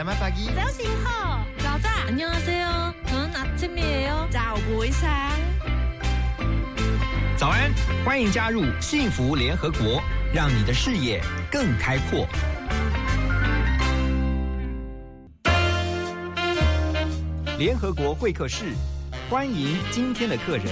Selamat pagi. 早醒好，早早， 안녕하세요. 저는 아침이에요.早不一sáng。早安，欢迎加入幸福联合国，让你的视野更开阔。联合国会客室，欢迎今天的客人。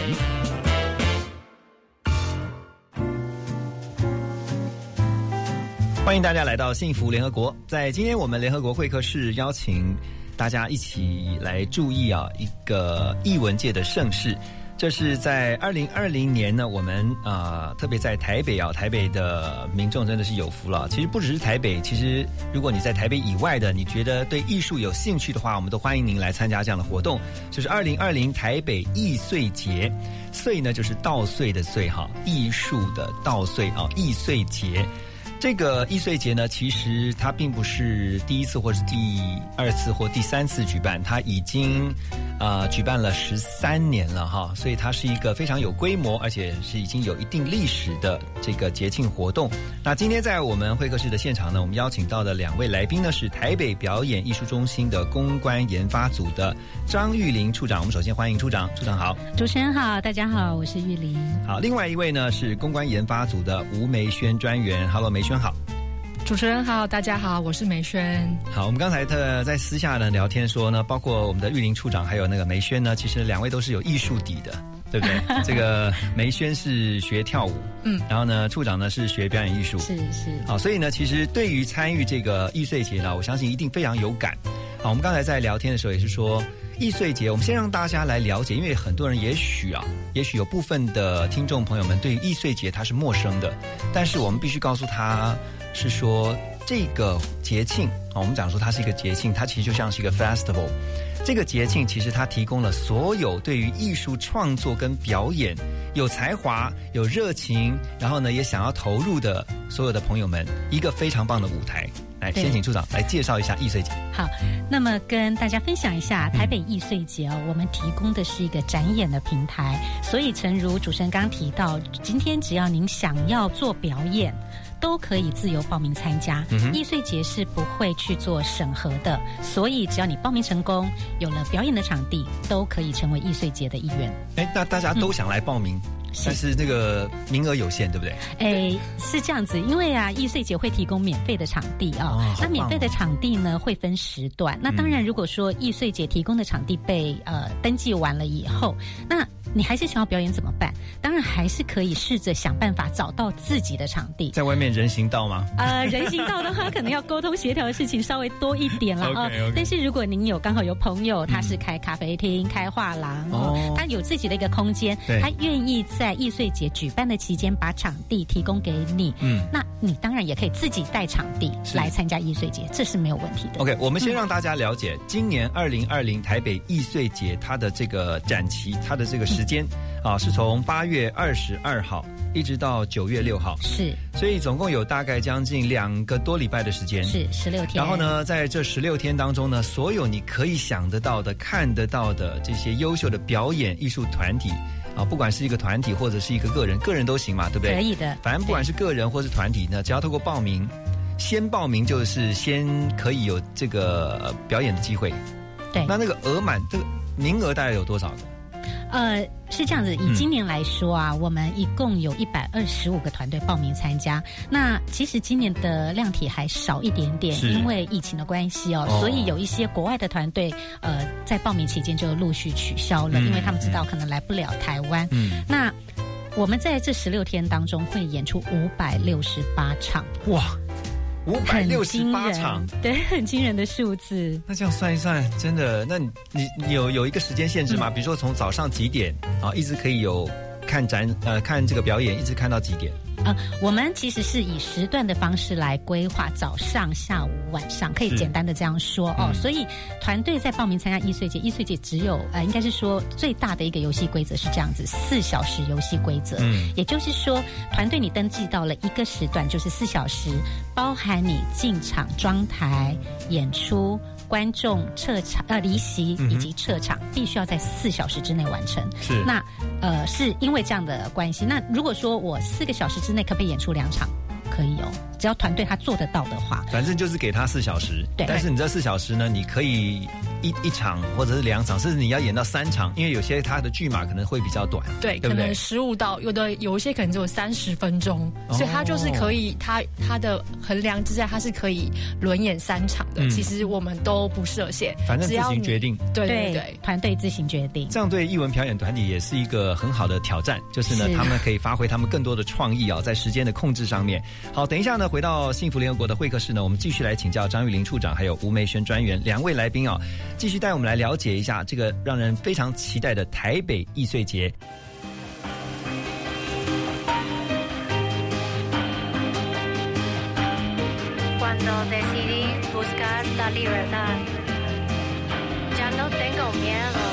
欢迎大家来到幸福联合国。在今天我们联合国会客室邀请大家一起来注意啊，一个艺文界的盛事。这是在二零二零年呢，我们啊、特别在台北啊，台北的民众真的是有福了。其实不只是台北，其实如果你在台北以外的，你觉得对艺术有兴趣的话，我们都欢迎您来参加这样的活动。就是二零二零台北艺穗节，穗呢就是稻穗的穗哈，艺术的稻穗啊，艺穗节。这个易碎节呢，其实它并不是第一次或是第二次或第三次举办，它已经呃举办了十三年了哈，所以它是一个非常有规模，而且是已经有一定历史的这个节庆活动。那今天在我们会客室的现场呢，我们邀请到的两位来宾呢是台北表演艺术中心的公关研发组的张玉玲处长。我们首先欢迎处长，处长好。主持人好，大家好，我是玉玲。好，另外一位呢是公关研发组的吴梅轩专员，Hello，梅轩好。主持人好，大家好，我是梅轩。好，我们刚才的在私下呢聊天说呢，包括我们的玉林处长还有那个梅轩呢，其实两位都是有艺术底的，对不对？这个梅轩是学跳舞，嗯，然后呢，处长呢是学表演艺术，是是，好，所以呢，其实对于参与这个易碎节呢，我相信一定非常有感。好，我们刚才在聊天的时候也是说，易碎节，我们先让大家来了解，因为很多人也许啊，也许有部分的听众朋友们对于易碎节它是陌生的，但是我们必须告诉他是说这个节庆啊，我们讲说它是一个节庆，它其实就像是一个 festival。这个节庆其实它提供了所有对于艺术创作跟表演有才华、有热情，然后呢也想要投入的所有的朋友们一个非常棒的舞台。来，先请处长来介绍一下易碎节。好，那么跟大家分享一下台北易碎节哦，我们提供的是一个展演的平台，所以诚如主持人刚提到，今天只要您想要做表演。都可以自由报名参加，易碎节是不会去做审核的，所以只要你报名成功，有了表演的场地，都可以成为易碎节的一员。哎，那大家都想来报名，但是那个名额有限，对不对？哎，是这样子，因为啊，易碎节会提供免费的场地啊、哦哦那免费的场地呢会分时段。那当然，如果说易碎节提供的场地被呃登记完了以后，那你还是想要表演怎么办？当然还是可以试着想办法找到自己的场地。在外面人行道吗？呃，人行道的话，可能要沟通协调的事情稍微多一点了啊。但是如果您有刚好有朋友，他是开咖啡厅、开画廊哦哦，他有自己的一个空间，他愿意在易碎节举办的期间把场地提供给你，嗯。那你当然也可以自己带场地来参加易碎节，这是没有问题的。OK，我们先让大家了解，今年二零二零台北易碎节它的这个展期，它的这个时间啊，是从八月二十二号一直到九月六号，是所以总共有大概将近两个多礼拜的时间。是十六天，然后？呢，在这十六天当中呢，所有你可以想得到的、看得到的这些优秀的表演艺术团体啊，不管是一个团体或者是一个个人，个人都行嘛，对不对？可以的，反正不管是个人或是团体呢，只要透过报名，先报名就是先可以有这个呃表演的机会。对那那个额满，这个名额大概有多少个？呃，是这样子，以嗯。今年来说啊，我们一共有一百二十五个团队报名参加。那其实今年的量体还少一点点，因为疫情的关系哦，哦。所以有一些国外的团队，呃，在报名期间就陆续取消了，嗯因为他们知道可能来不了台湾。嗯，那我们在这十六天当中会演出五百六十八场，哇，五百很六十八场。，对，很惊人的数字。那这样算一算，真的，那你你你有有一个时间限制吗？比如说从早上几点啊，一直可以有看展呃看这个表演，一直看到几点？呃，我们其实是以时段的方式来规划，早上、下午、晚上，可以简单的这样说哦。嗯所以团队在报名参加易碎节，易碎节只有呃，应该是说最大的一个游戏规则是这样子，四小时游戏规则。嗯也就是说，团队你登记到了一个时段，就是四小时，包含你进场、装台、演出、观众撤场、呃离席以及撤场，必须要在四小时之内完成。是那呃，是因为这样的关系。那如果说我四个小时之内可不可以演出两场？可以哦。只要团队他做得到的话，反正就是给他四小时。对但是你这四小时呢，你可以一一场或者是两场，甚至你要演到三场，因为有些他的剧码可能会比较短。对，对对可能十五到有的有一些可能只有三十分钟，哦所以他就是可以，他他的衡量之下，他是可以轮演三场的。嗯其实我们都不设限，反正自行决定。对对对。团队自行决定。这样对艺文表演团体也是一个很好的挑战，就是呢，是他们可以发挥他们更多的创意啊，在时间的控制上面。好，等一下呢，回到幸福联合国的会客室呢，我们继续来请教张玉玲处长还有吴梅轩专员两位来宾啊，继续带我们来了解一下这个让人非常期待的台北易碎节。La libertad, ya no tengo miedo,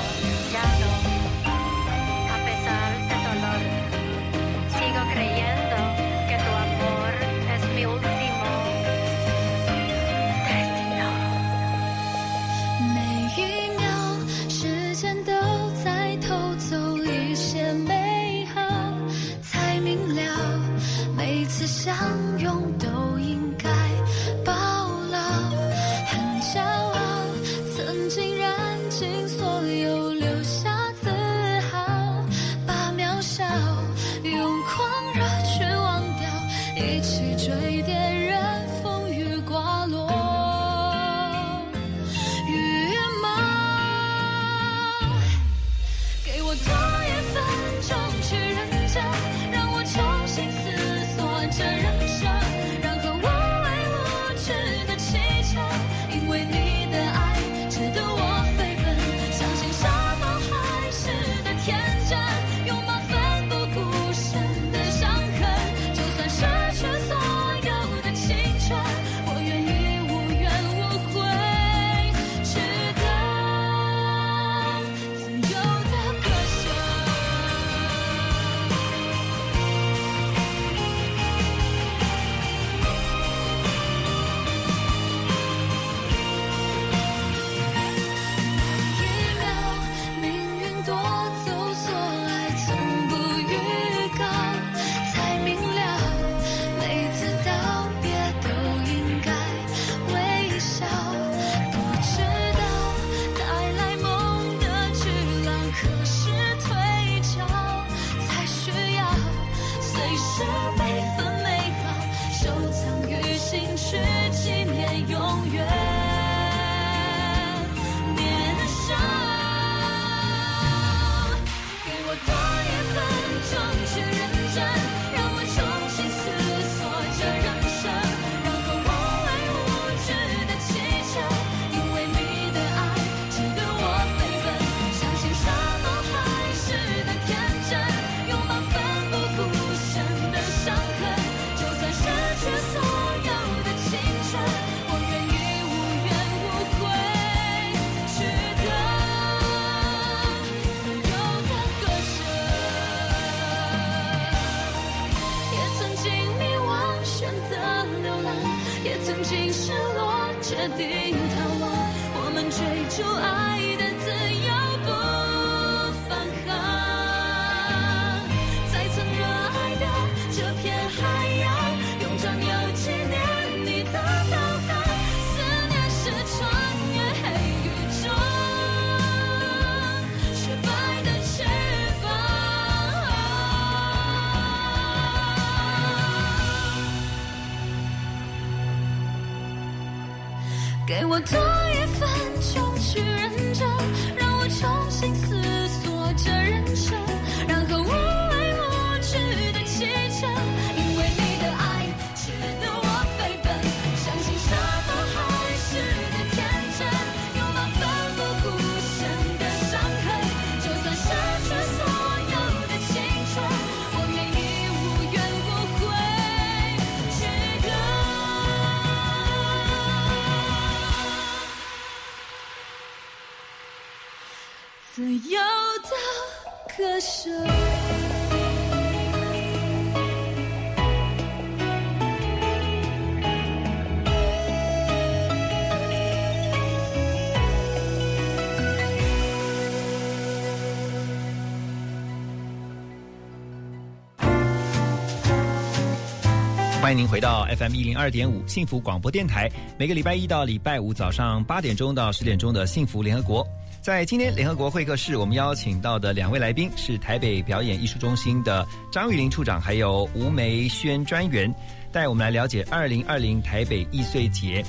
欢迎您回到 FM 一零二点五幸福广播电台，每个礼拜一到礼拜五早上八点钟到十点钟的幸福联合国。在今天联合国会客室，我们邀请到的两位来宾是台北表演艺术中心的张玉玲处长，还有吴梅轩专员，带我们来了解二零二零台北艺穗节。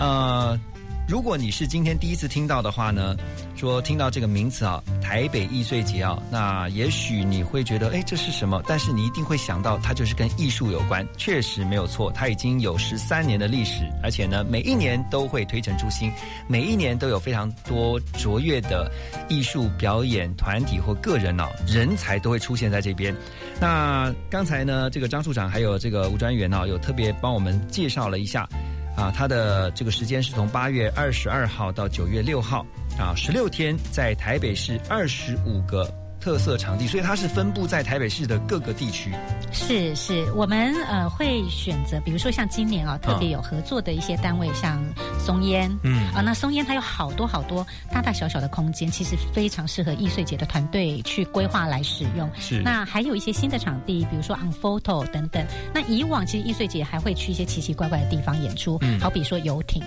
呃，如果你是今天第一次听到的话呢，说听到这个名词啊，台北艺穗节啊，那也许你会觉得，哎，这是什么？但是你一定会想到，它就是跟艺术有关。确实没有错，它已经有十三年的历史，而且呢，每一年都会推陈出新，每一年都有非常多卓越的艺术表演团体或个人啊，人才都会出现在这边。那刚才呢，这个张处长还有这个吴专员呢、有特别帮我们介绍了一下。啊，它的这个时间是从八月二十二号到九月六号，啊，十六天，在台北市二十五个特色场地，所以它是分布在台北市的各个地区。是是，我们呃会选择，比如说像今年啊，特别有合作的一些单位，像松烟，嗯啊，那松烟它有好多好多大大小小的空间，其实非常适合易碎节的团队去规划来使用。是那还有一些新的场地，比如说 On Photo 等等。那以往其实易碎节还会去一些奇奇怪怪的地方演出，嗯好比说游艇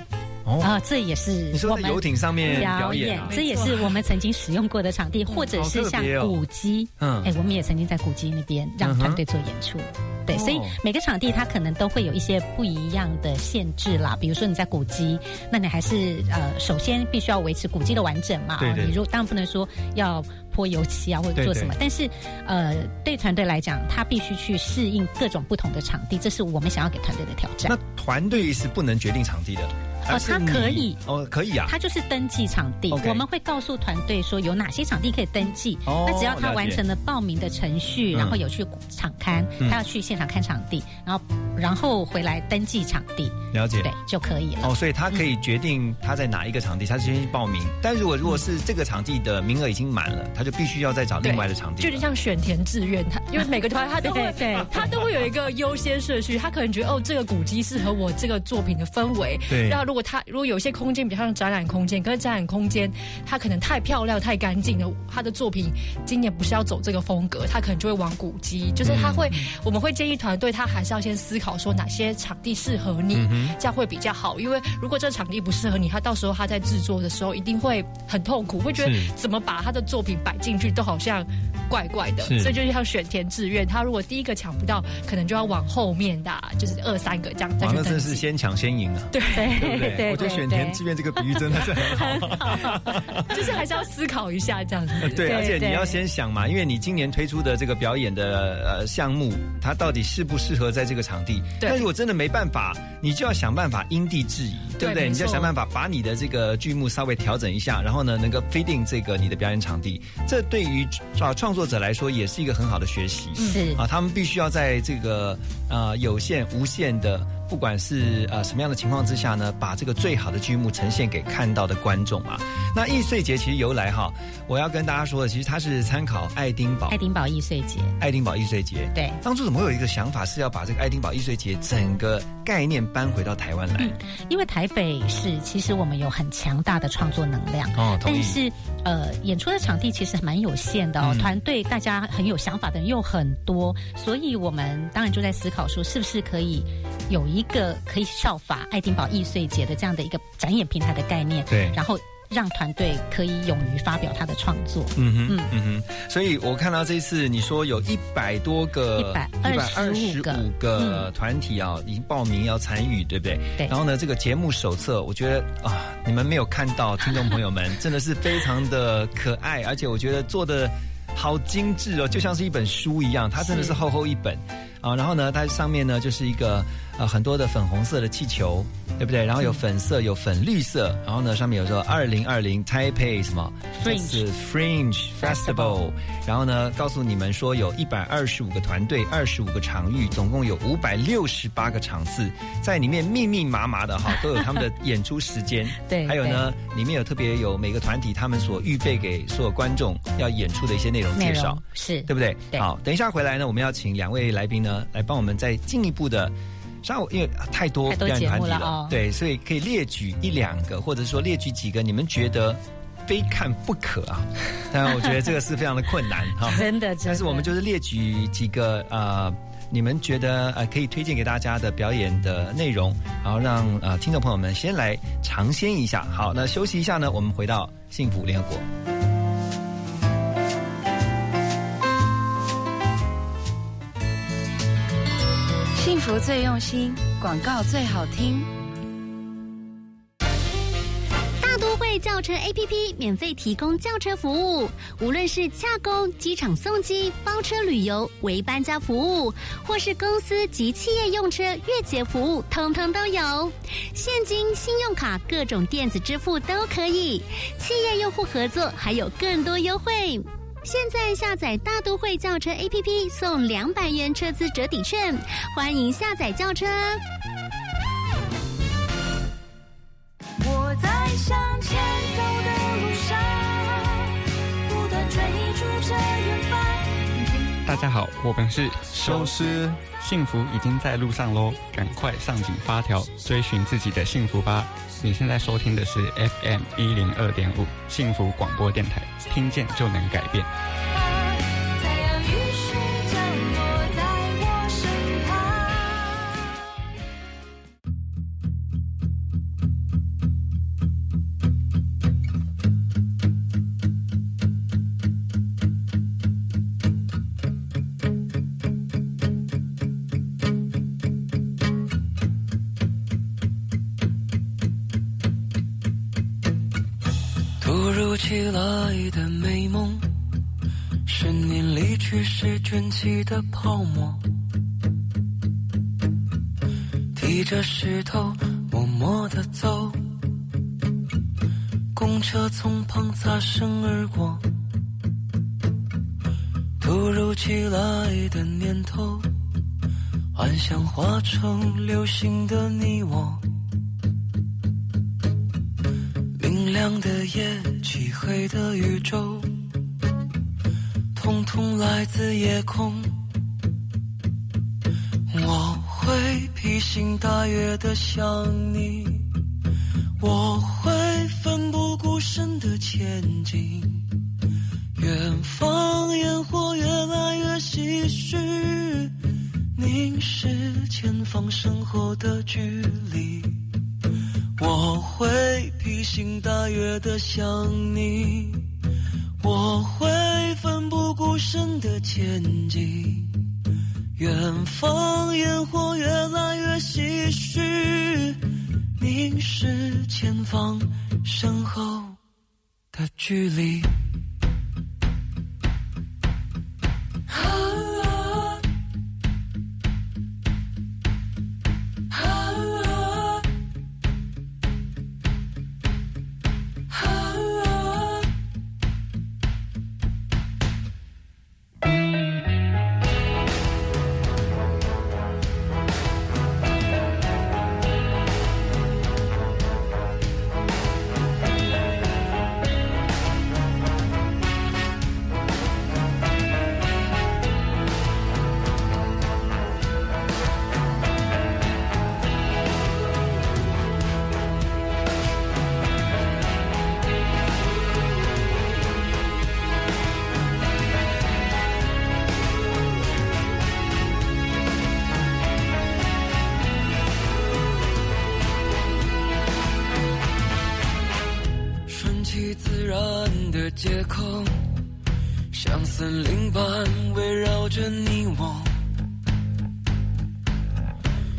哦。啊、这也是你说在游艇上面表表演啊。这也是我们曾经使用过的场地，或者是像古迹，嗯。哎，我们也曾经在古迹那边让团队做演出。对，哦。所以每个场地它可能都会有一些不一样的限制啦。比如说你在古迹，那你还是呃，首先必须要维持古迹的完整嘛。对你如当然不能说要泼油漆啊或者做什么，对。对但是呃，对团队来讲，他必须去适应各种不同的场地，这是我们想要给团队的挑战。那。团队是不能决定场地的，而是它你可以哦，可以啊。他就是登记场地我们会告诉团队说有哪些场地可以登记。哦那只要他完成了报名的程序，嗯然后有去场刊，嗯他要去现场看场地，然后然后回来登记场地，了解对就可以了。哦，所以他可以决定他在哪一个场地，他先去报名。但如果如果是这个场地的名额已经满了，他就必须要再找另外的场地了。就像选填志愿，他因为每个团他都 会对对他都会有一个优先顺序，他可能觉得哦，这个古迹适合我这个作品的氛围。对然后如果他如果有一些空间比较像展览空间，可是展览空间它可能太漂亮、太干净了，他的作品今年不是要走这个风格，他可能就会往古迹，就是他会，我们会建议团队他还是要先思考说哪些场地适合你，嗯这样会比较好。因为如果这场地不适合你，他到时候他在制作的时候一定会很痛苦，会觉得怎么把他的作品摆进去都好像怪怪的，所以就是要选填志愿，他如果第一个抢不到，可能就要往后面的啊，就是二三个这样再哇，去登那真是。先抢先赢啊，对，对？对我觉得选填志愿这个比喻真的是很好。就是还是要思考一下这样子。对，而且你要先想嘛，因为你今年推出的这个表演的呃项目，它到底适不适合在这个场地？对那如果真的没办法，你就要想办法因地制宜，对不对？你就要想办法把你的这个剧目稍微调整一下，然后呢，能够 fit in 这个你的表演场地。这对于啊创作者来说也是一个很好的学习。是啊，他们必须要在这个呃有限、无限的，不管是呃什么样的情况之下呢，把这个最好的剧目呈现给看到的观众啊。那易碎节其实由来哈，我要跟大家说的，其实它是参考爱丁堡爱丁堡易碎节，爱丁堡易碎节。对。当初怎么会有一个想法是要把这个爱丁堡易碎节整个概念搬回到台湾来？因为台北市其实我们有很强大的创作能量，哦，但。是呃，演出的场地其实蛮有限的哦，嗯团队大家很有想法的人又很多，所以我们当然就在思考说，是不是可以有一个可以效法爱丁堡易碎节的这样的一个展演平台的概念，对。然后让团队可以勇于发表他的创作。嗯哼，嗯。嗯哼，所以我看到这次你说有一百多个、125个。125个团体啊，已经报名要参与，对不对？对。然后呢，这个节目手册，我觉得啊，你们没有看到，听众朋友们真的是非常的可爱，而且我觉得做的好精致哦，就像是一本书一样，它真的是厚厚一本。啊。然后呢，它上面呢就是一个呃很多的粉红色的气球，对不对？然后有粉色，有粉绿色，然后呢上面有说二零二零 Taipei 什么 Fringe Fringe Festival，然后呢告诉你们说有一百二十五个团队，二十五个场域，总共有五百六十八个场次，在里面密密麻麻的哈都有他们的演出时间，对还有呢里面有特别有每个团体他们所预备给所有观众要演出的一些内容介绍。是对不对？对好，等一下回来呢，我们要请两位来宾呢来帮我们再进一步的。稍微因为啊太多表演团体了哦对，所以可以列举一两个，或者说列举几个你们觉得非看不可啊。当然，我觉得这个是非常的困难哈。真的，真的但是我们就是列举几个呃你们觉得呃可以推荐给大家的表演的内容，然后让呃听众朋友们先来尝鲜一下。好，那休息一下呢，我们回到幸福联合国。幸福最用心，广告最好听。大都会轿车 APP 免费提供轿车服务，无论是洽公、机场送机、包车旅游、为搬家服务，或是公司及企业用车月结服务，通通都有。现金、信用卡、各种电子支付都可以。企业用户合作还有更多优惠。现在下载大都会轿车 APP 送两百元车资折抵券，欢迎下载轿车。我在向前走的路上，不断追逐着。大家好，我们是修斯，幸福已经在路上喽，赶快上紧发条，追寻自己的幸福吧。你现在收听的是 FM 一零二点五幸福广播电台，听见就能改变。起来的美梦，是你离去时卷起的泡沫，提着石头默默地走，公车从旁擦身而过。突如其来的念头，幻想化成流星的你我。亮的夜，漆黑的宇宙，统统来自夜空。我会披星戴月的想你，我会奋不顾身的前进。远方烟火越来越唏嘘，凝视前方身后的距离。我会披星戴月的想你，我会奋不顾身的前进。远方烟火越来越唏嘘，凝视前方身后的距离。着你我，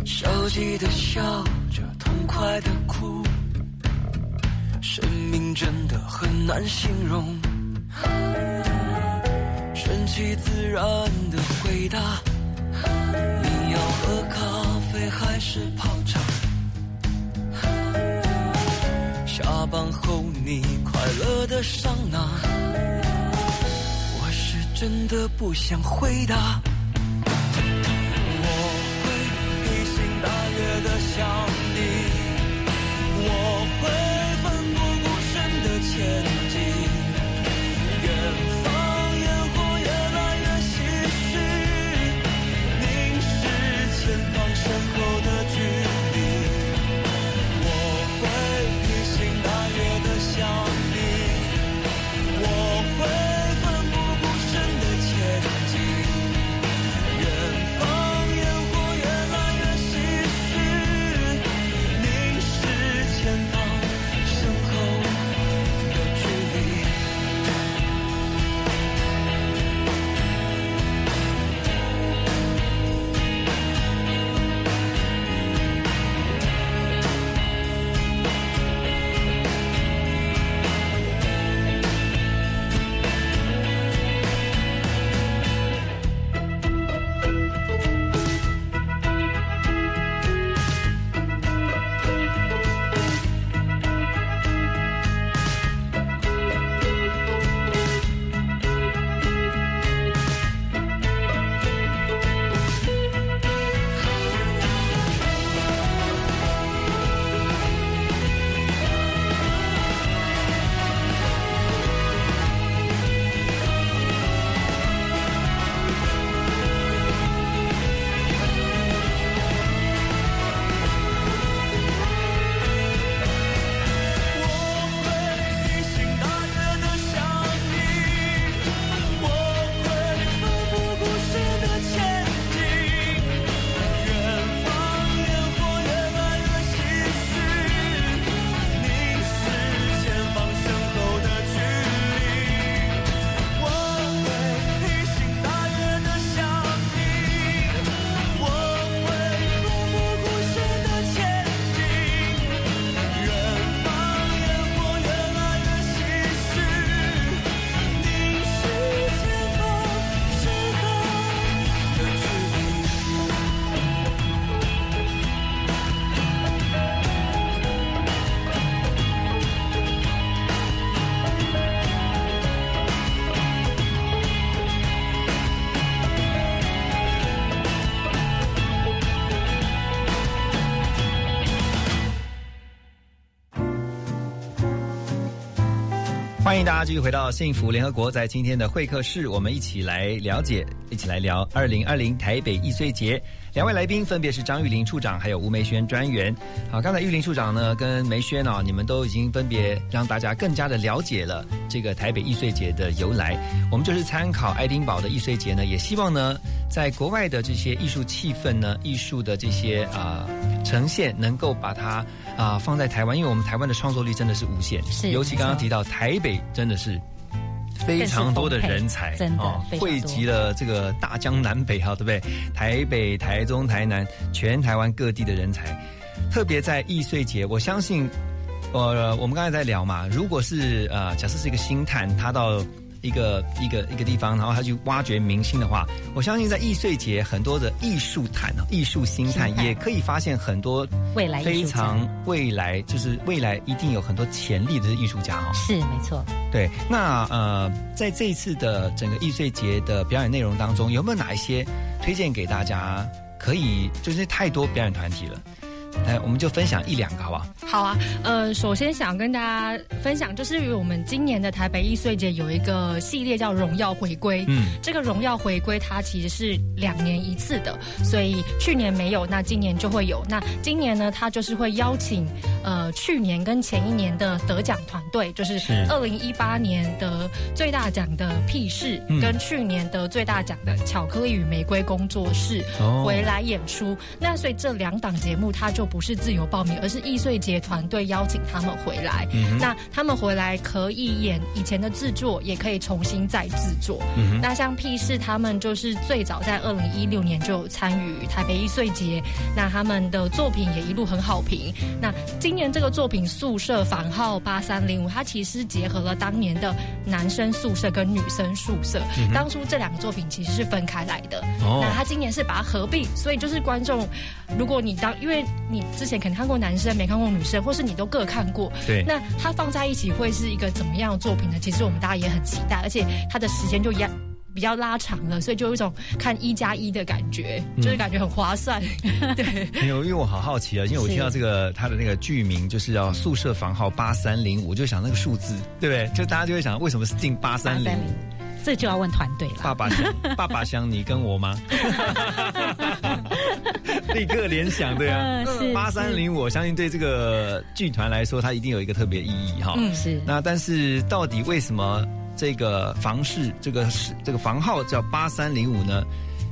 消极的笑着，痛快的哭，生命真的很难形容。顺其自然的回答，你要喝咖啡还是泡茶？下班后你快乐的上哪，真的不想回答。我会披星戴月的想欢迎大家继续回到幸福联合国，在今天的会客室，我们一起来了解，一起来聊二零二零台北易碎节。两位来宾分别是张玉林处长，还有吴梅轩专员。好，刚才玉林处长呢跟梅轩啊，你们都已经分别让大家更加的了解了这个台北易碎节的由来。我们就是参考爱丁堡的易碎节呢，也希望呢，在国外的这些艺术气氛呢，艺术的这些啊、呈现，能够把它啊、放在台湾，因为我们台湾的创作力真的是无限，是尤其刚刚提到台北真的是。非常多的人才，汇集了这个大江南北哈，对不对？台北、台中、台南，全台湾各地的人才，特别在易碎节，我相信，呃，我们刚才在聊嘛，如果是呃，假设是一个星探，他到一个一个一个地方，然后他去挖掘明星的话，我相信在易碎节很多的艺术探、艺术星探也可以发现很多未来非常未来，就是未来一定有很多潜力的艺术家哦。是没错。对，那呃，在这一次的整个易碎节的表演内容当中，有没有哪一些推荐给大家？可以，就是太多表演团体了，来，我们就分享一两个，好不好？好啊，呃，首先想跟大家分享，就是我们今年的台北易碎节有一个系列叫“荣耀回归”。嗯，这个荣耀回归它其实是两年一次的，所以去年没有，那今年就会有。那今年呢，它就是会邀请呃去年跟前一年的得奖团队，就是是二零一八年的最大奖的屁事，嗯跟去年得最大奖的巧克力与玫瑰工作室哦回来演出。那所以这两档节目它就不是自由报名，而是易碎节团队邀请他们回来。嗯那他们回来可以演以前的制作，也可以重新再制作。嗯那像屁事，他们就是最早在二零一六年就有参与台北易碎节，那他们的作品也一路很好评。那今年这个作品《宿舍房号八三零五》，它其实结合了当年的男生宿舍跟女生宿舍。嗯当初这两个作品其实是分开来的，哦那他今年是把它合并，所以就是观众，如果你当因为你之前可能看过男生没看过女生，或是你都各看过，对那它放在一起会是一个怎么样的作品呢？其实我们大家也很期待，而且它的时间就压比较拉长了，所以就有一种看一加一的感觉，嗯就是感觉很划算。对，没有，因为我好好奇啊，因为我听到这个它的那个剧名就是要宿舍房号八三零我，就想那个数字，对不对？就大家就会想，为什么是定八三零五？这就要问团队了。爸爸香，爸爸香，你跟我吗？立刻联想，对啊八三零五，我相信对这个剧团来说，它一定有一个特别意义哈。嗯是那但是到底为什么这个房室这个是这个房号叫八三零五呢？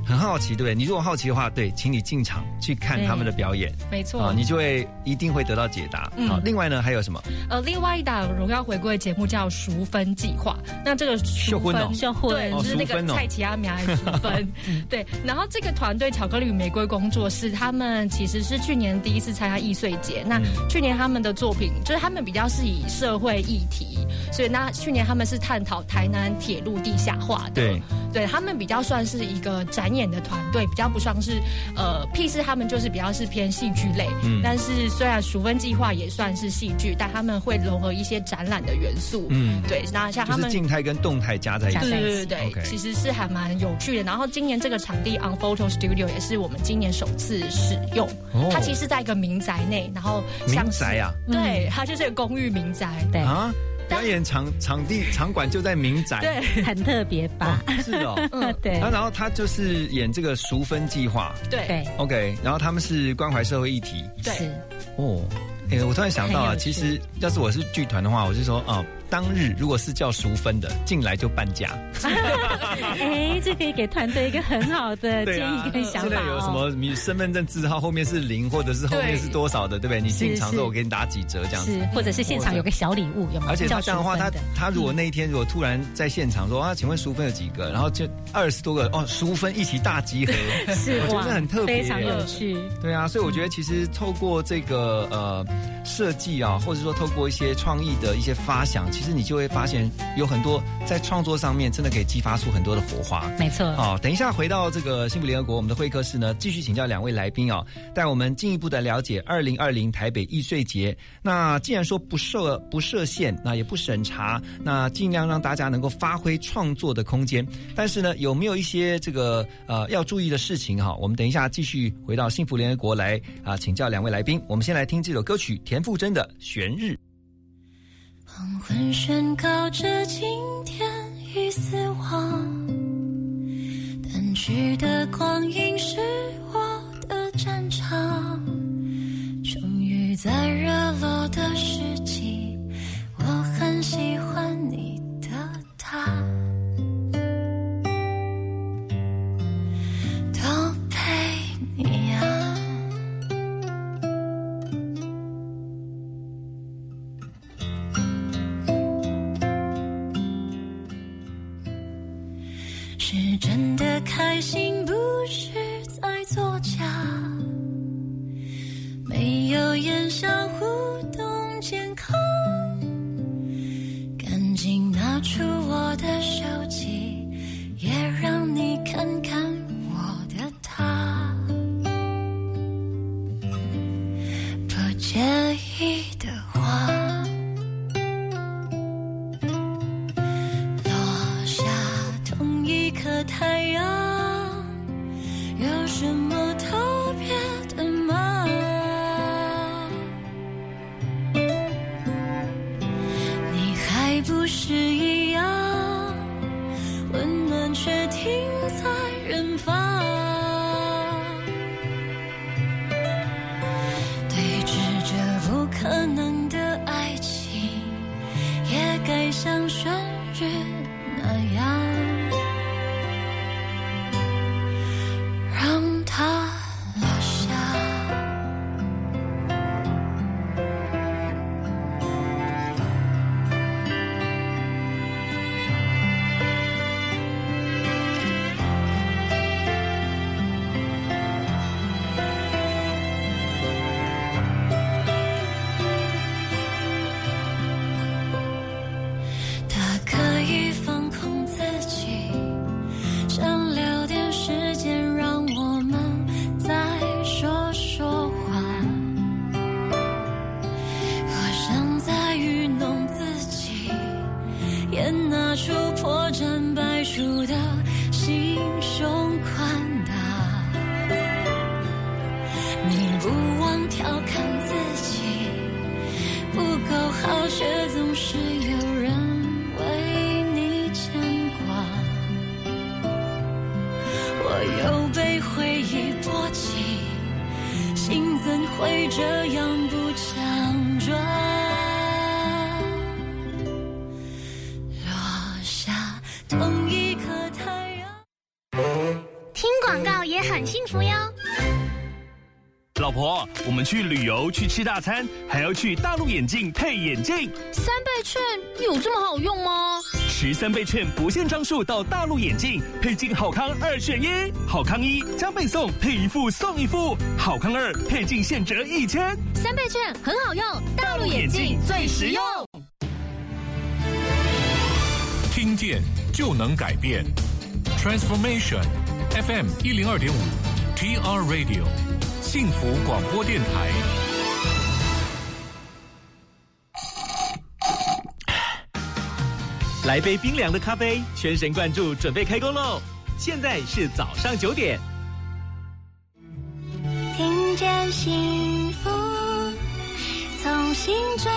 很好奇，对不对？你如果好奇的话，对，请你进场去看他们的表演没错。啊，你就会一定会得到解答。嗯好，另外呢还有什么？呃，另外一档荣耀回归的节目叫《淑芬计划》，那这个淑芬秀婚哦对，哦就是那个蔡奇阿米亚的淑芬，对。然后这个团队巧克力与玫瑰工作室，他们其实是去年第一次参加易碎节。那嗯去年他们的作品就是他们比较是以社会议题，所以那去年他们是探讨台南铁路地下化的。对，对他们比较算是一个展演的团队，比较不算是呃，，P 四他们就是比较是偏戏剧类。嗯但是虽然熟分计划也算是戏剧，但他们会融合一些展览的元素。嗯，对，那像他们静态跟动态加在一起。对对对其实是还蛮有趣的。然后今年这个场地 On Photo Studio 也是我们今年首次使用。哦它其实在一个民宅内，然后像是民宅啊对，它就是一个公寓民宅。对，啊，表演场场地场馆就在民宅。对很特别吧？哦，是哦。对啊，然后他就是演这个赎分计划对对，OK，然后他们是关怀社会议题对是哦。哎，我突然想到啊，有趣其实要是我是剧团的话，我就说啊，当日如果是叫淑芬的进来就半价。哎，这可以给团队一个很好的建议跟想法现在有什哦。么你身份证字号后面是零，或者是后面是多少的，对不对？你进场之后我给你打几折这样子。是，或者是现场有个小礼物，有没有？而且他这样的话，他他如果那一天如果突然在现场说啊，请问淑芬有几个？然后就二十多个哦，淑芬一起大集合，是我觉哇得很特别，非常有趣。对啊，所以我觉得其实透过这个呃设计啊，或者说透过一些创意的一些发想，其实你就会发现有很多在创作上面真的可以激发出很多的火花。没错，好，等一下回到这个幸福联合国，我们的会客室呢，继续请教两位来宾哦，带我们进一步的了解二零二零台北易碎节。那既然说不设不设限，那也不审查，那尽量让大家能够发挥创作的空间。但是呢，有没有一些这个呃要注意的事情哈？我们等一下继续回到幸福联合国来啊、请教两位来宾。我们先来听这首歌曲田馥甄的《悬日》。黄昏宣告着今天已死亡，淡去的光阴是我的战场。终于在热落的时机，我很喜欢你开心，不是在作假。没有言笑互动，健康。赶紧拿出我的手机，也让你看看我的他。不见我们去旅游去吃大餐，还要去大陆眼镜配眼镜。三倍券有这么好用吗？持三倍券不限张数到大陆眼镜，配镜好康二选一，好康一加倍送，配一副送一副；好康二配镜现折一千。三倍券很好用，大陆眼镜最实用。听见就能改变，Transformation FM 一零二点五，TR Radio 幸福广播电台。来杯冰凉的咖啡，全神贯注，准备开工喽！现在是早上九点。听见幸福，从心转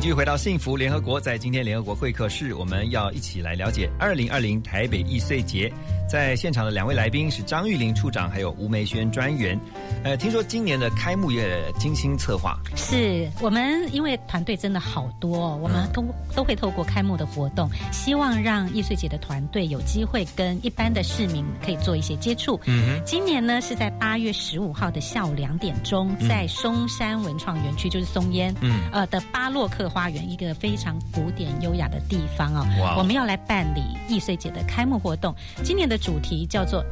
继续回到幸福联合国。在今天联合国会客室，我们要一起来了解二零二零台北易碎节。在现场的两位来宾是张玉玲处长，还有吴梅轩专员。呃，听说今年的开幕也精心策划，是我们因为团队真的好多，我们都都会透过开幕的活动，希望让易碎节的团队有机会跟一般的市民可以做一些接触。嗯今年呢是在八月十五号的下午两点钟，嗯在松山文创园区，就是松烟，嗯呃的巴洛克花园，一个非常古典优雅的地方哦。哇我们要来办理易碎节的开幕活动，今年的主题叫做。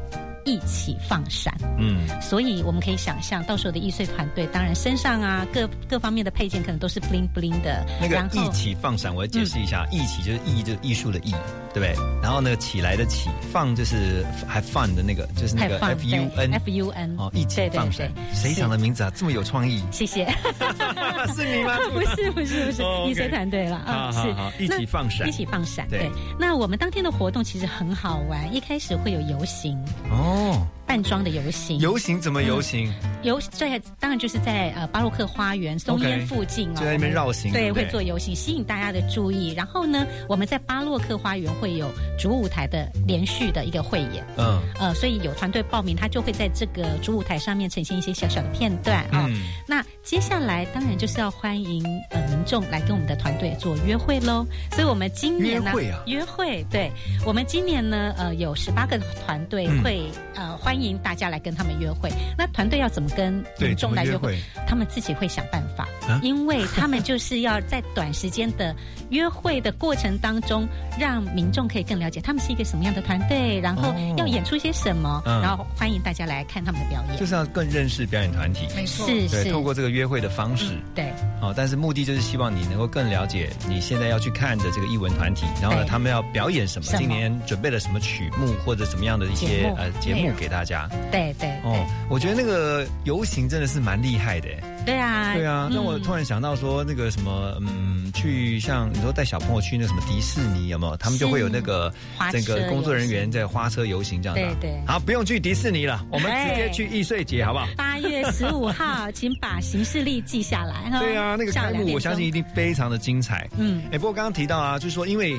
一起放闪，嗯，所以我们可以想象，到时候的易碎团队，当然身上啊各各方面的配件可能都是 bling bling 的。那个一起放闪，我要解释一下，一起就是艺，就是艺术的艺，对不对？然后那个起来的起，放就是还 fun 的那个，就是那个 F U N F U N 哦，一起放闪对，谁想的名字啊？这么有创意？谢谢，是你吗？不是不是不是易碎团队了啊，是一起放闪一起放闪。对对，那我们当天的活动其实很好玩，一开始会有游行，哦， 어. 扮装的游行，游行怎么游行？游在当然就是在呃巴洛克花园松烟附近哦，就在那边绕行对会做游行，吸引大家的注意。然后呢，我们在巴洛克花园会有主舞台的连续的一个汇演。嗯。呃，所以有团队报名，他就会在这个主舞台上面呈现一些小小的片段啊、嗯。那接下来当然就是要欢迎呃民众来跟我们的团队做约会喽。所以我们今年呢，约会对。我们今年呢，呃，有十八个团队嗯。会、呃欢迎大家来跟他们约会。那团队要怎么跟对民众来约会？他们自己会想办法，啊？因为他们就是要在短时间的约会的过程当中，让民众可以更了解他们是一个什么样的团队，然后哦。要演出些什么，嗯。然后欢迎大家来看他们的表演。就是要更认识表演团体，没错，对，是。是，透过这个约会的方式。对。哦，但是目的就是希望你能够更了解你现在要去看的这个艺文团体，然后呢，他们要表演什么，什么？今年准备了什么曲目或者什么样的一些目。呃节目给大家。对对哦，我觉得那个游行真的是蛮厉害的耶。对啊，对啊，那我嗯突然想到说，那个什么，嗯，去像你说带小朋友去那什么迪士尼有没有？他们就会有那个整个工作人员在花车游行这样的啊。对对好，不用去迪士尼了，我们直接去易碎节好不好？八月十五号，请把行事历记下来哈。对啊，那个下午两点开幕我相信一定非常的精彩。嗯哎，不过刚刚提到啊，就是说因为。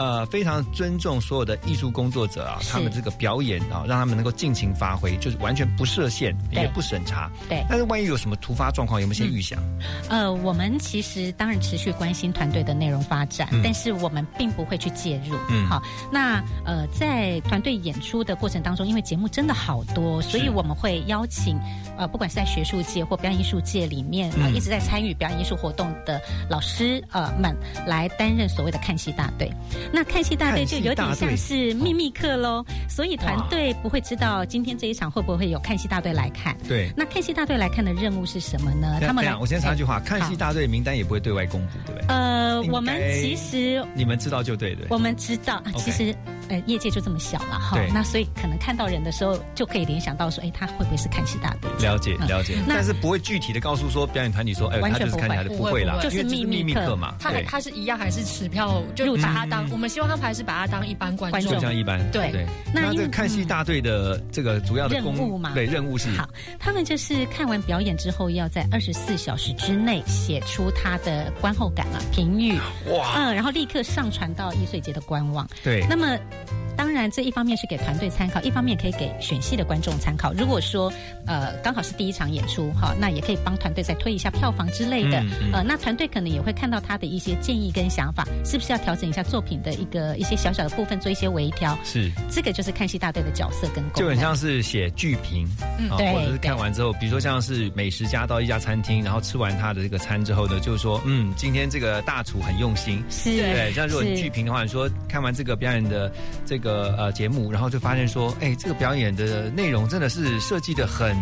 呃，非常尊重所有的艺术工作者啊，他们这个表演啊，让他们能够尽情发挥，就是完全不设限，也不审查。对但是万一有什么突发状况，有没有些预想？呃，我们其实当然持续关心团队的内容发展，嗯但是我们并不会去介入。嗯好，那呃，在团队演出的过程当中，因为节目真的好多，所以我们会邀请呃，不管是在学术界或表演艺术界里面呃嗯一直在参与表演艺术活动的老师呃们来担任所谓的看戏大队。那看戏大队就有点像是秘密课喽，所以团队不会知道今天这一场会不会有看戏大队来看。对。那看戏大队来看的任务是什么呢？他们来，我先插一句话，哎看戏大队名单也不会对外公布，对不对？呃，我们其实你们知道就对，对。我们知道，啊其实呃，业界就这么小了哈对。那所以可能看到人的时候，就可以联想到说，哎，他会不会是看戏大队？了解嗯了解，但是不会具体的告诉说表演团体说，哎，他完全不会就是看起来的，不会啦，就是因为这是秘秘密课嘛，他，他是一样还是持票，就入场把他当我们希望他还是把他当一般观众观众就像一般，对对。那因为那这个看戏大队的这个主要的任务嘛对任务是好，他们就是看完表演之后，要在二十四小时之内写出他的观后感啊、评语，哇，嗯，然后立刻上传到易碎节的官网。对，那么。当然，这一方面是给团队参考，一方面可以给选戏的观众参考。如果说，呃，刚好是第一场演出哈，那也可以帮团队再推一下票房之类的。嗯嗯呃，那团队可能也会看到他的一些建议跟想法，是不是要调整一下作品的一个一些小小的部分，做一些微调？是这个就是看戏大队的角色跟功。就很像是写剧评，嗯，对或者是看完之后，比如说像是美食家到一家餐厅，然后吃完他的这个餐之后呢，就是说，嗯，今天这个大厨很用心，是对。像如果你剧评的话，你说看完这个表演的这个呃节目，然后就发现说，哎，这个表演的内容真的是设计的很。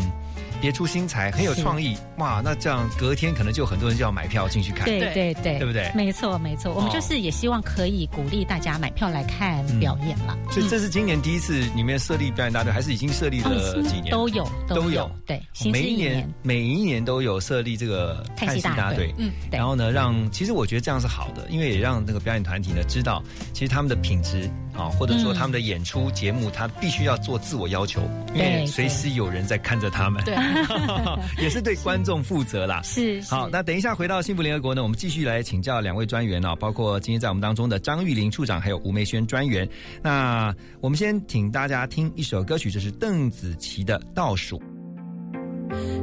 别出心裁，很有创意，哇！那这样隔天可能就很多人就要买票进去看，对对对，对。不对？没错没错，我们哦。就是也希望可以鼓励大家买票来看表演啦。所以这是今年第一次你们设立表演大队，还是已经设立了几年？都有都有，对，每一年。年每一年都有设立这个看戏大队。嗯对。然后呢，让其实我觉得这样是好的，因为也让那个表演团体呢知道，其实他们的品质啊，或者说嗯。他们的演出节目，他必须要做自我要求，因为对。随时有人在看着他们，对，也是对观众负责啦。是是好，那等一下回到幸福联合国呢，我们继续来请教两位专员啊，包括今天在我们当中的张玉玲处长，还有吴梅轩专员。那我们先请大家听一首歌曲，这是邓紫棋的《倒数》。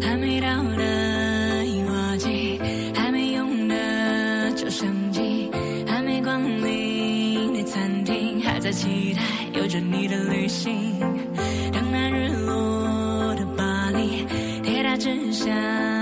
还没到的樱花季，还没用的照相机，还没光临的餐厅，还在期待有着你的旅行。Down.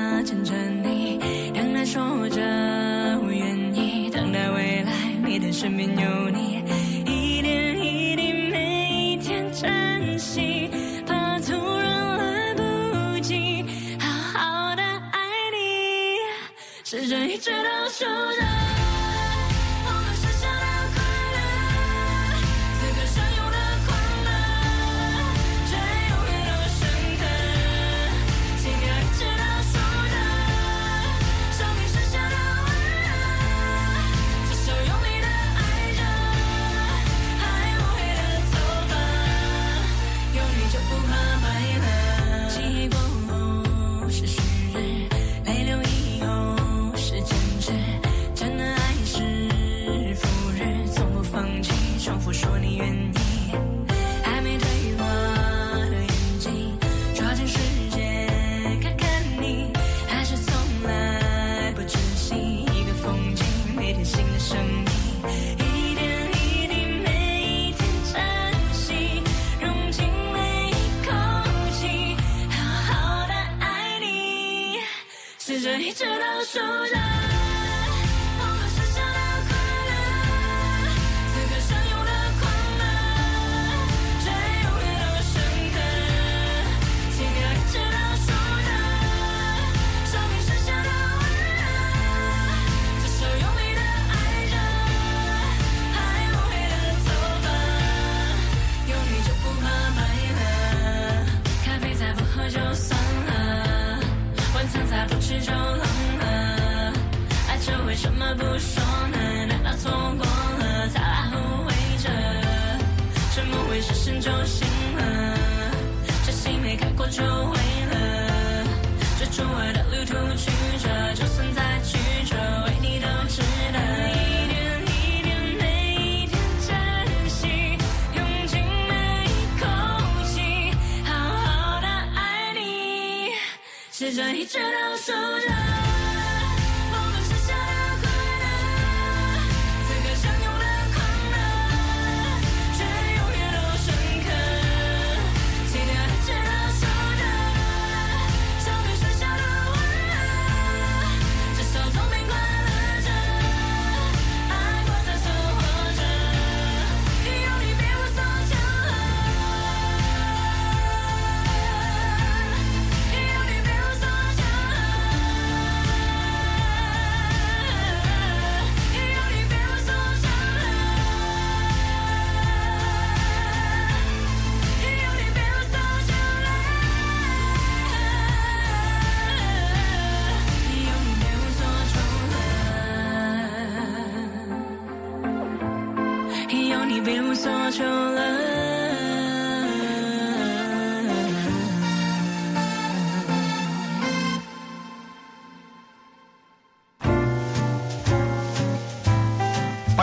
直都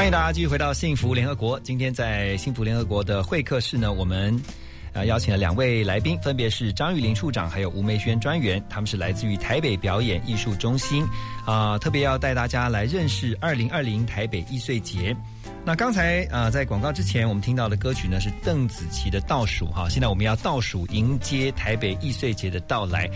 欢迎大家继续回到幸福联合国。今天在幸福联合国的会客室呢，我们呃邀请了两位来宾，分别是张玉林处长还有吴梅轩专员，他们是来自于台北表演艺术中心啊、特别要带大家来认识二零二零台北艺穗节。那刚才啊、呃在广告之前，我们听到的歌曲呢是邓紫棋的《倒数》哈。现在我们要倒数迎接台北易碎节的到来，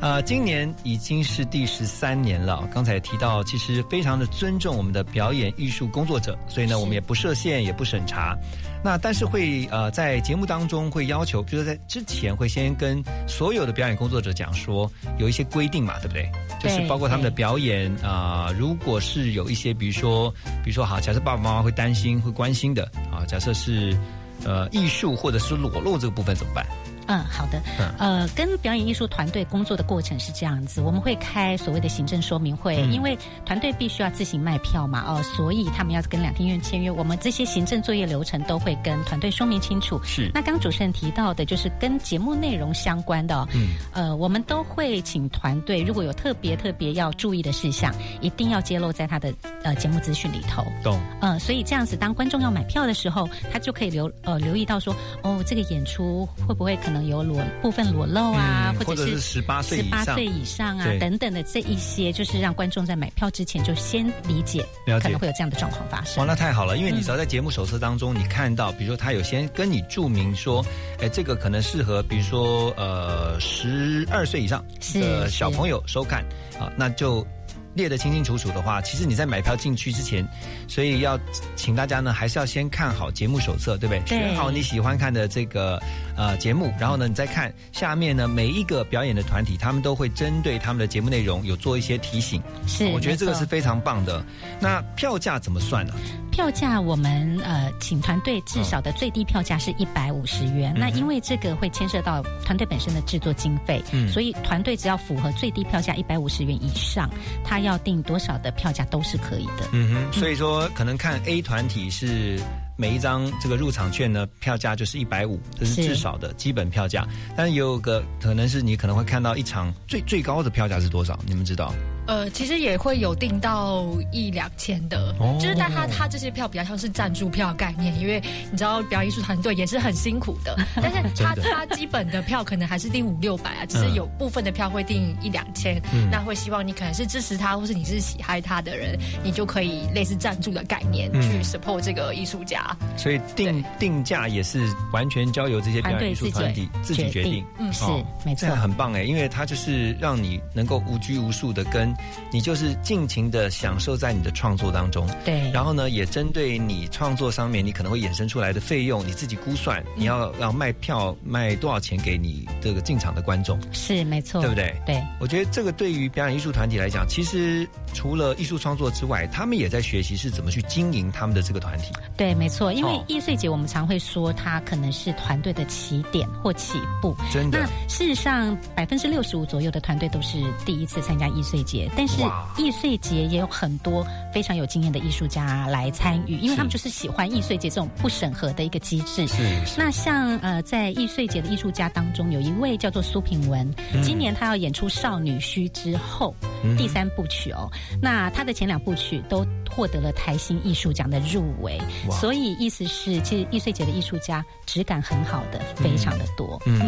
啊，今年已经是第十三年了。刚才也提到，其实非常的尊重我们的表演艺术工作者，所以呢，我们也不设限，也不审查。那但是会呃在节目当中会要求，就是在之前会先跟所有的表演工作者讲说，有一些规定嘛，对不对？就是包括他们的表演啊、如果是有一些，比如说，比如说好，假设爸爸妈妈会担心、会关心的啊，假设是呃艺术或者是裸露这个部分怎么办？嗯，好的。呃，跟表演艺术团队工作的过程是这样子，我们会开所谓的行政说明会，嗯因为团队必须要自行卖票嘛，哦、所以他们要跟两厅院签约，我们这些行政作业流程都会跟团队说明清楚。是那刚主持人提到的，就是跟节目内容相关的、哦，嗯，呃，我们都会请团队，如果有特别特别要注意的事项，一定要揭露在他的呃节目资讯里头。懂。呃，所以这样子，当观众要买票的时候，他就可以留呃留意到说，哦，这个演出会不会可能有裸部分裸露啊，嗯或者是十八岁以上十八岁以上啊等等的这一些，就是让观众在买票之前就先理解，可能会有这样的状况发生。哇，那太好了，因为你只要在节目手册当中，你看到，比如说他有先跟你注明说，哎，这个可能适合，比如说呃十二岁以上的小朋友收看啊，那就。列得清清楚楚的话，其实你在买票进去之前，所以要请大家呢，还是要先看好节目手册，对不对？对选好你喜欢看的这个呃节目，然后呢，你再看下面呢每一个表演的团体，他们都会针对他们的节目内容有做一些提醒。是我觉得这个是非常棒的。那票价怎么算呢？票价我们呃请团队至少的最低票价是一百五十元。嗯那因为这个会牵涉到团队本身的制作经费，嗯所以团队只要符合最低票价一百五十元以上，他要定多少的票价都是可以的。嗯哼，所以说可能看 A 团体是每一张这个入场券呢，票价就是一百五，这是是至少的基本票价。但是也有个可能是你可能会看到一场最最高的票价是多少？你们知道？呃，其实也会有订到一两千的，哦就是但他他这些票比较像是赞助票概念，因为你知道表演艺术团队也是很辛苦的，但是他他基本的票可能还是订五六百啊，只是嗯有部分的票会订一两千，嗯那会希望你可能是支持他，或是你是喜爱他的人，你就可以类似赞助的概念嗯去 support 这个艺术家。所以定定价也是完全交由这些表演艺术团体自己决定。嗯，是哦没错这样。很棒哎，因为他就是让你能够无拘无束的跟你就是尽情的享受在你的创作当中。对，然后呢，也针对你创作上面你可能会衍生出来的费用，你自己估算你要要卖票卖多少钱给你这个进场的观众。是没错，对不对？对，我觉得这个对于表演艺术团体来讲，其实除了艺术创作之外，他们也在学习是怎么去经营他们的这个团体。对，没错，因为哦易碎节我们常会说它可能是团队的起点或起步。真的那事实上，百分之六十五左右的团队都是第一次参加易碎节，但是易碎节也有很多非常有经验的艺术家来参与，因为他们就是喜欢易碎节这种不审核的一个机制。是那像呃，在易碎节的艺术家当中，有一位叫做苏品文，嗯。今年他要演出《少女须之后》嗯。第三部曲哦。那他的前两部曲都获得了台新艺术奖的入围，所以意思是，其实易碎节的艺术家质感很好的，非常的多。嗯，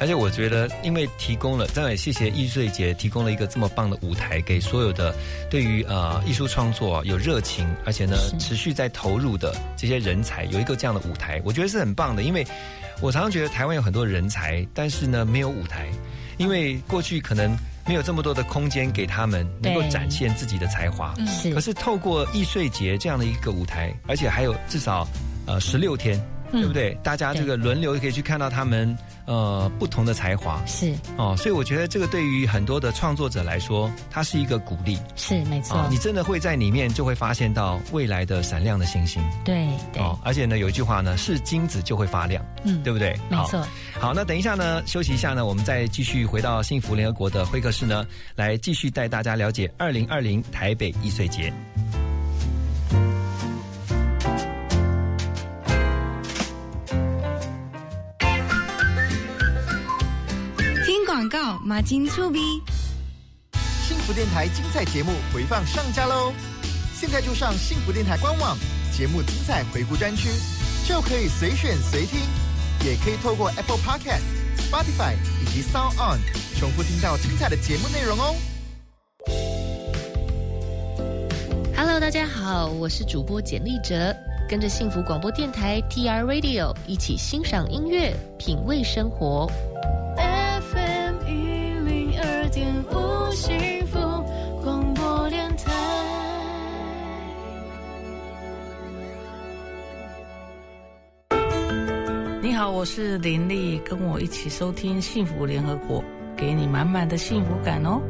而且我觉得，因为提供了，真的也谢谢易碎节提供了一个这么棒的舞台，给所有的对于呃艺术创作有热情，而且呢持续在投入的这些人才，有一个这样的舞台，我觉得是很棒的。因为我常常觉得台湾有很多人才，但是呢没有舞台，因为过去可能没有这么多的空间给他们能够展现自己的才华。嗯是可是透过易碎节这样的一个舞台，而且还有至少呃十六天。嗯对不对？大家这个轮流可以去看到他们呃不同的才华是哦，所以我觉得这个对于很多的创作者来说，它是一个鼓励是没错，啊、你真的会在里面就会发现到未来的闪亮的星星对对，哦，而且呢有一句话呢，是金子就会发亮，嗯对不对？好没错。好，那等一下呢，休息一下呢，我们再继续回到幸福联合国的会客室呢，来继续带大家了解二零二零台北易碎节。广告，马金粗逼。幸福电台精彩节目回放上架喽！现在就上幸福电台官网，节目精彩回顾专区，就可以随选随听，也可以透过 Apple Podcast、Spotify 以及 Sound On 重复听到精彩的节目内容哦。Hello，大家好，我是主播简丽哲，跟着幸福广播电台 TR Radio 一起欣赏音乐，品味生活。点五幸福广播电台。你好，我是林丽，跟我一起收听幸福联合国，给你满满的幸福感哦。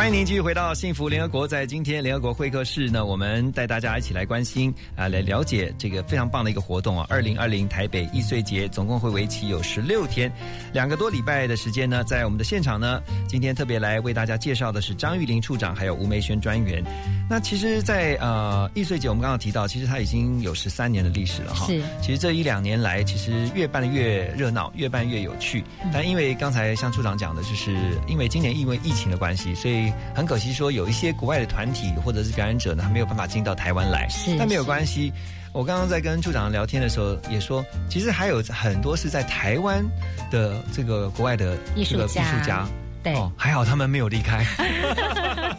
欢迎您继续回到幸福联合国。在今天联合国会客室呢，我们带大家一起来关心啊，来了解这个非常棒的一个活动啊。二零二零台北易碎节总共会为期有十六天，两个多礼拜的时间呢。在我们的现场呢，今天特别来为大家介绍的是张玉玲处长，还有吴梅轩专员。那其实在，呃易碎节，我们刚刚提到，其实它已经有十三年的历史了哈。是。其实这一两年来，其实越办的越热闹，越办越有趣。但因为刚才像处长讲的，就是因为今年因为疫情的关系，所以很可惜说有一些国外的团体或者是表演者呢，他没有办法进到台湾来。是，但没有关系。我刚刚在跟处长聊天的时候也说，其实还有很多是在台湾的这个国外的艺术家。艺术家，对，还好他们没有离开。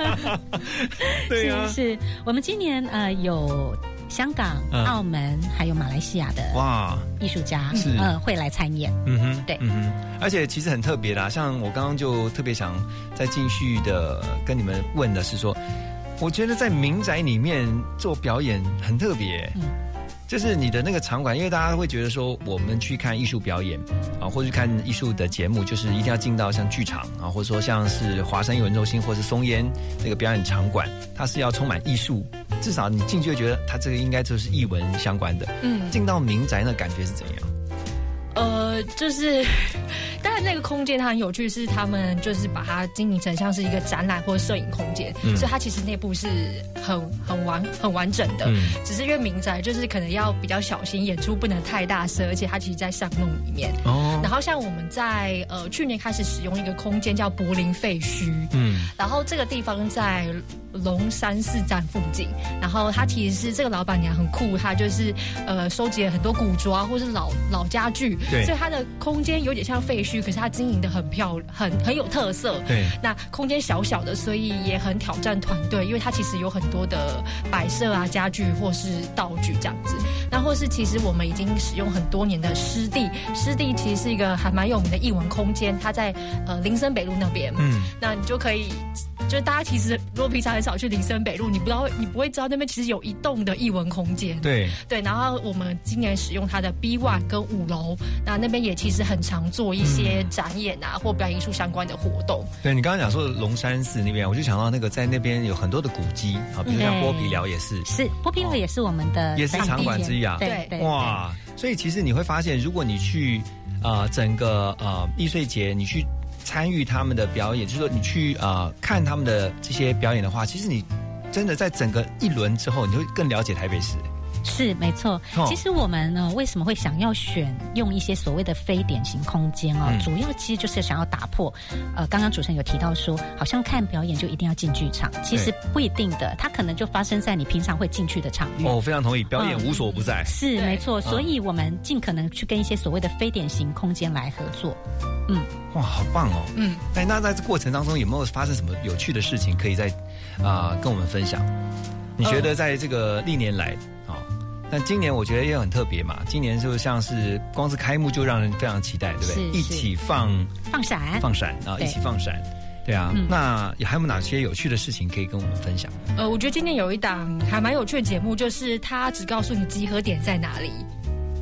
对呀，是我们今年呃有香港、澳门还有马来西亚的哇。艺术家是。呃会来参演。嗯哼，对，嗯哼，而且其实很特别的，像我刚刚就特别想再继续的跟你们问的是说。我觉得在民宅里面做表演很特别，嗯，就是你的那个场馆，因为大家会觉得说，我们去看艺术表演啊，或者去看艺术的节目，就是一定要进到像剧场啊，或者说像是华山艺文中心或是松烟那个表演场馆，它是要充满艺术，至少你进去就觉得它这个应该就是艺文相关的。嗯，进到民宅那感觉是怎样？呃，就是，当然那个空间它很有趣，是他们就是把它经营成像是一个展览或者摄影空间，所以它其实内部是很很完很完整的。只是因为民宅就是可能要比较小心，演出不能太大声，而且它其实在巷弄里面。哦。然后像我们在呃去年开始使用一个空间叫柏林废墟，嗯，然后这个地方在。龙山寺站附近，然后他其实是这个老板娘很酷，她就是呃收集了很多古着啊，或是老老家具，对，所以它的空间有点像废墟，可是它经营的很漂亮，很很有特色，对。那空间小小的，所以也很挑战团队，因为它其实有很多的摆设啊、家具或是道具这样子。那或是其实我们已经使用很多年的湿地，湿地其实是一个还蛮有名的艺文空间，它在呃林森北路那边，嗯，那你就可以。就是大家其实如果平常很少去林森北路，你不知道你不会知道那边其实有一栋的艺文空间。对对，然后我们今年使用它的 B one 跟五楼，那那边也其实很常做一些展演啊或表演艺术相关的活动。对你刚刚讲说龙山寺那边，我就想到那个在那边有很多的古迹啊，比如像剥皮寮也是，是剥皮寮也是我们的也是场馆之一啊。对对哇，所以其实你会发现，如果你去啊整个呃易碎节，你去。参与他们的表演，就是说你去啊看他们的这些表演的话，其实你真的在整个一轮之后，你会更了解台北市。是没错，其实我们呢为什么会想要选用一些所谓的非典型空间哦？主要其实就是想要打破，呃，刚刚主持人有提到说，好像看表演就一定要进剧场，其实不一定的，它可能就发生在你平常会进去的场域。哦，非常同意，表演无所不在。是没错，所以我们尽可能去跟一些所谓的非典型空间来合作。嗯，哇，好棒哦！嗯，哎，那在这过程当中有没有发生什么有趣的事情，可以在啊跟我们分享？你觉得在这个历年来啊，但今年我觉得也很特别嘛。今年就像是光是开幕就让人非常期待，对不对？一起放放闪，放闪啊，一起放闪，对啊。那还有哪些有趣的事情可以跟我们分享？呃，我觉得今天有一档还蛮有趣的节目，就是他只告诉你集合点在哪里。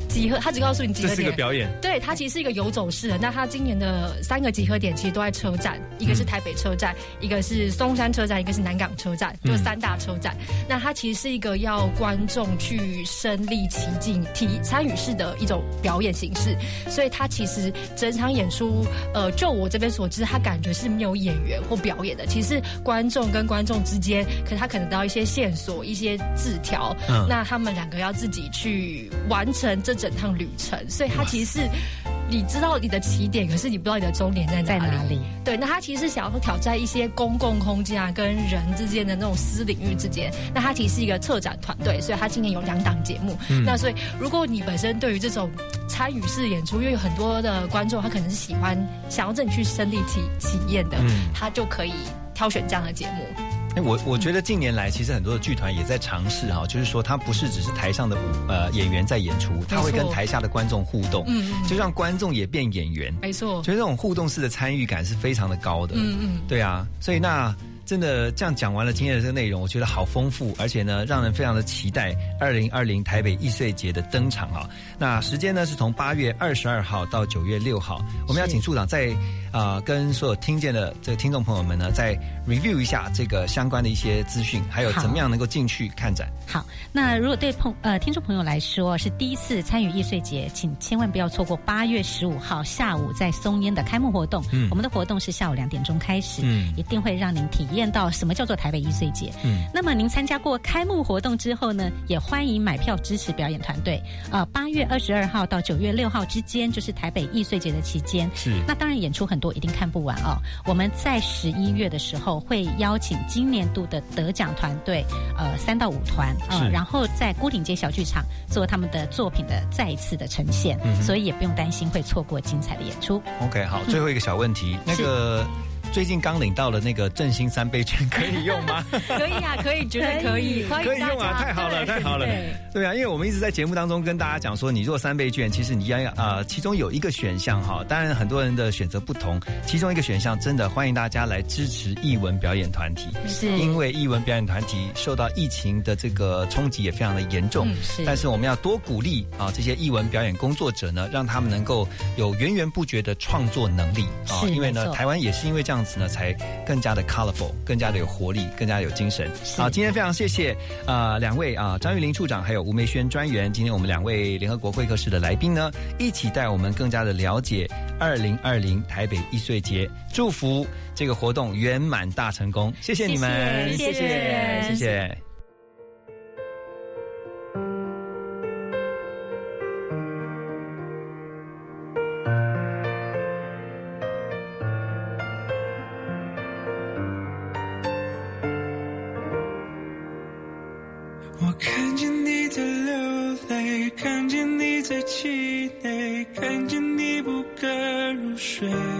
集合，他只告诉你集合点。这是个表演。对，他其实是一个游走式的。那他今年的三个集合点其实都在车站，一个是台北车站，一个是松山车站，一个是南港车站，就三大车站。那它其实是一个要观众去身临其境、体参与式的一种表演形式。所以它其实整场演出，呃，就我这边所知，他感觉是没有演员或表演的。其实观众跟观众之间，可他可能得到一些线索、一些字条，那他们两个要自己去完成这。整趟旅程，所以他其实是你知道你的起点，可是你不知道你的终点在在哪里。对，那他其实是想要挑战一些公共空间啊，跟人之间的那种私领域之间。那他其实是一个策展团队，所以他今年有两档节目。那所以如果你本身对于这种参与式演出，因为有很多的观众，他可能是喜欢想要自己去身临体体验的，他就可以挑选这样的节目。哎，我我觉得近年来其实很多的剧团也在尝试哈，就是说它不是只是台上的舞呃演员在演出，他会跟台下的观众互动，嗯嗯，就让观众也变演员，没错，所以这种互动式的参与感是非常的高的，嗯嗯，对啊，所以那真的这样讲完了今天的这个内容，我觉得好丰富，而且呢让人非常的期待二零二零台北易碎节的登场啊。那时间呢是从八月二十二号到九月六号，我们要请处长在。啊、跟所有听见的这个听众朋友们呢，再 review 一下这个相关的一些资讯，还有怎么样能够进去看展。好，那如果对朋呃听众朋友来说是第一次参与易碎节，请千万不要错过八月十五号下午在松烟的开幕活动。嗯我们的活动是下午两点钟开始，嗯一定会让您体验到什么叫做台北易碎节。嗯那么您参加过开幕活动之后呢，也欢迎买票支持表演团队。呃，八月二十二号到九月六号之间，就是台北易碎节的期间。是那当然演出很多，一定看不完哦。我们在十一月的时候会邀请今年度的得奖团队，呃，三到五团啊、是然后在孤岭街小剧场做他们的作品的再一次的呈现，嗯所以也不用担心会错过精彩的演出。OK，好，最后一个小问题，那个最近刚领到了那个振兴三倍券可以用吗？可以啊，可以，绝对可以，可以用啊，太好了，太好了。对。对啊，因为我们一直在节目当中跟大家讲说，你做三倍券，其实你要啊、其中有一个选项哈，当然很多人的选择不同，其中一个选项真的欢迎大家来支持艺文表演团体，是。因为艺文表演团体受到疫情的这个冲击也非常的严重，嗯是。但是我们要多鼓励啊这些艺文表演工作者呢，让他们能够有源源不绝的创作能力啊，因为呢台湾也是因为这样子呢，才更加的 colorful，更加的有活力，更加的有精神。是好，今天非常谢谢啊、两位啊张玉玲处长还有吴梅轩专员，今天我们两位联合国会客室的来宾呢，一起带我们更加的了解二零二零台北易碎节，祝福这个活动圆满大成功，谢谢你们，谢谢谢谢谢谢。我 shade.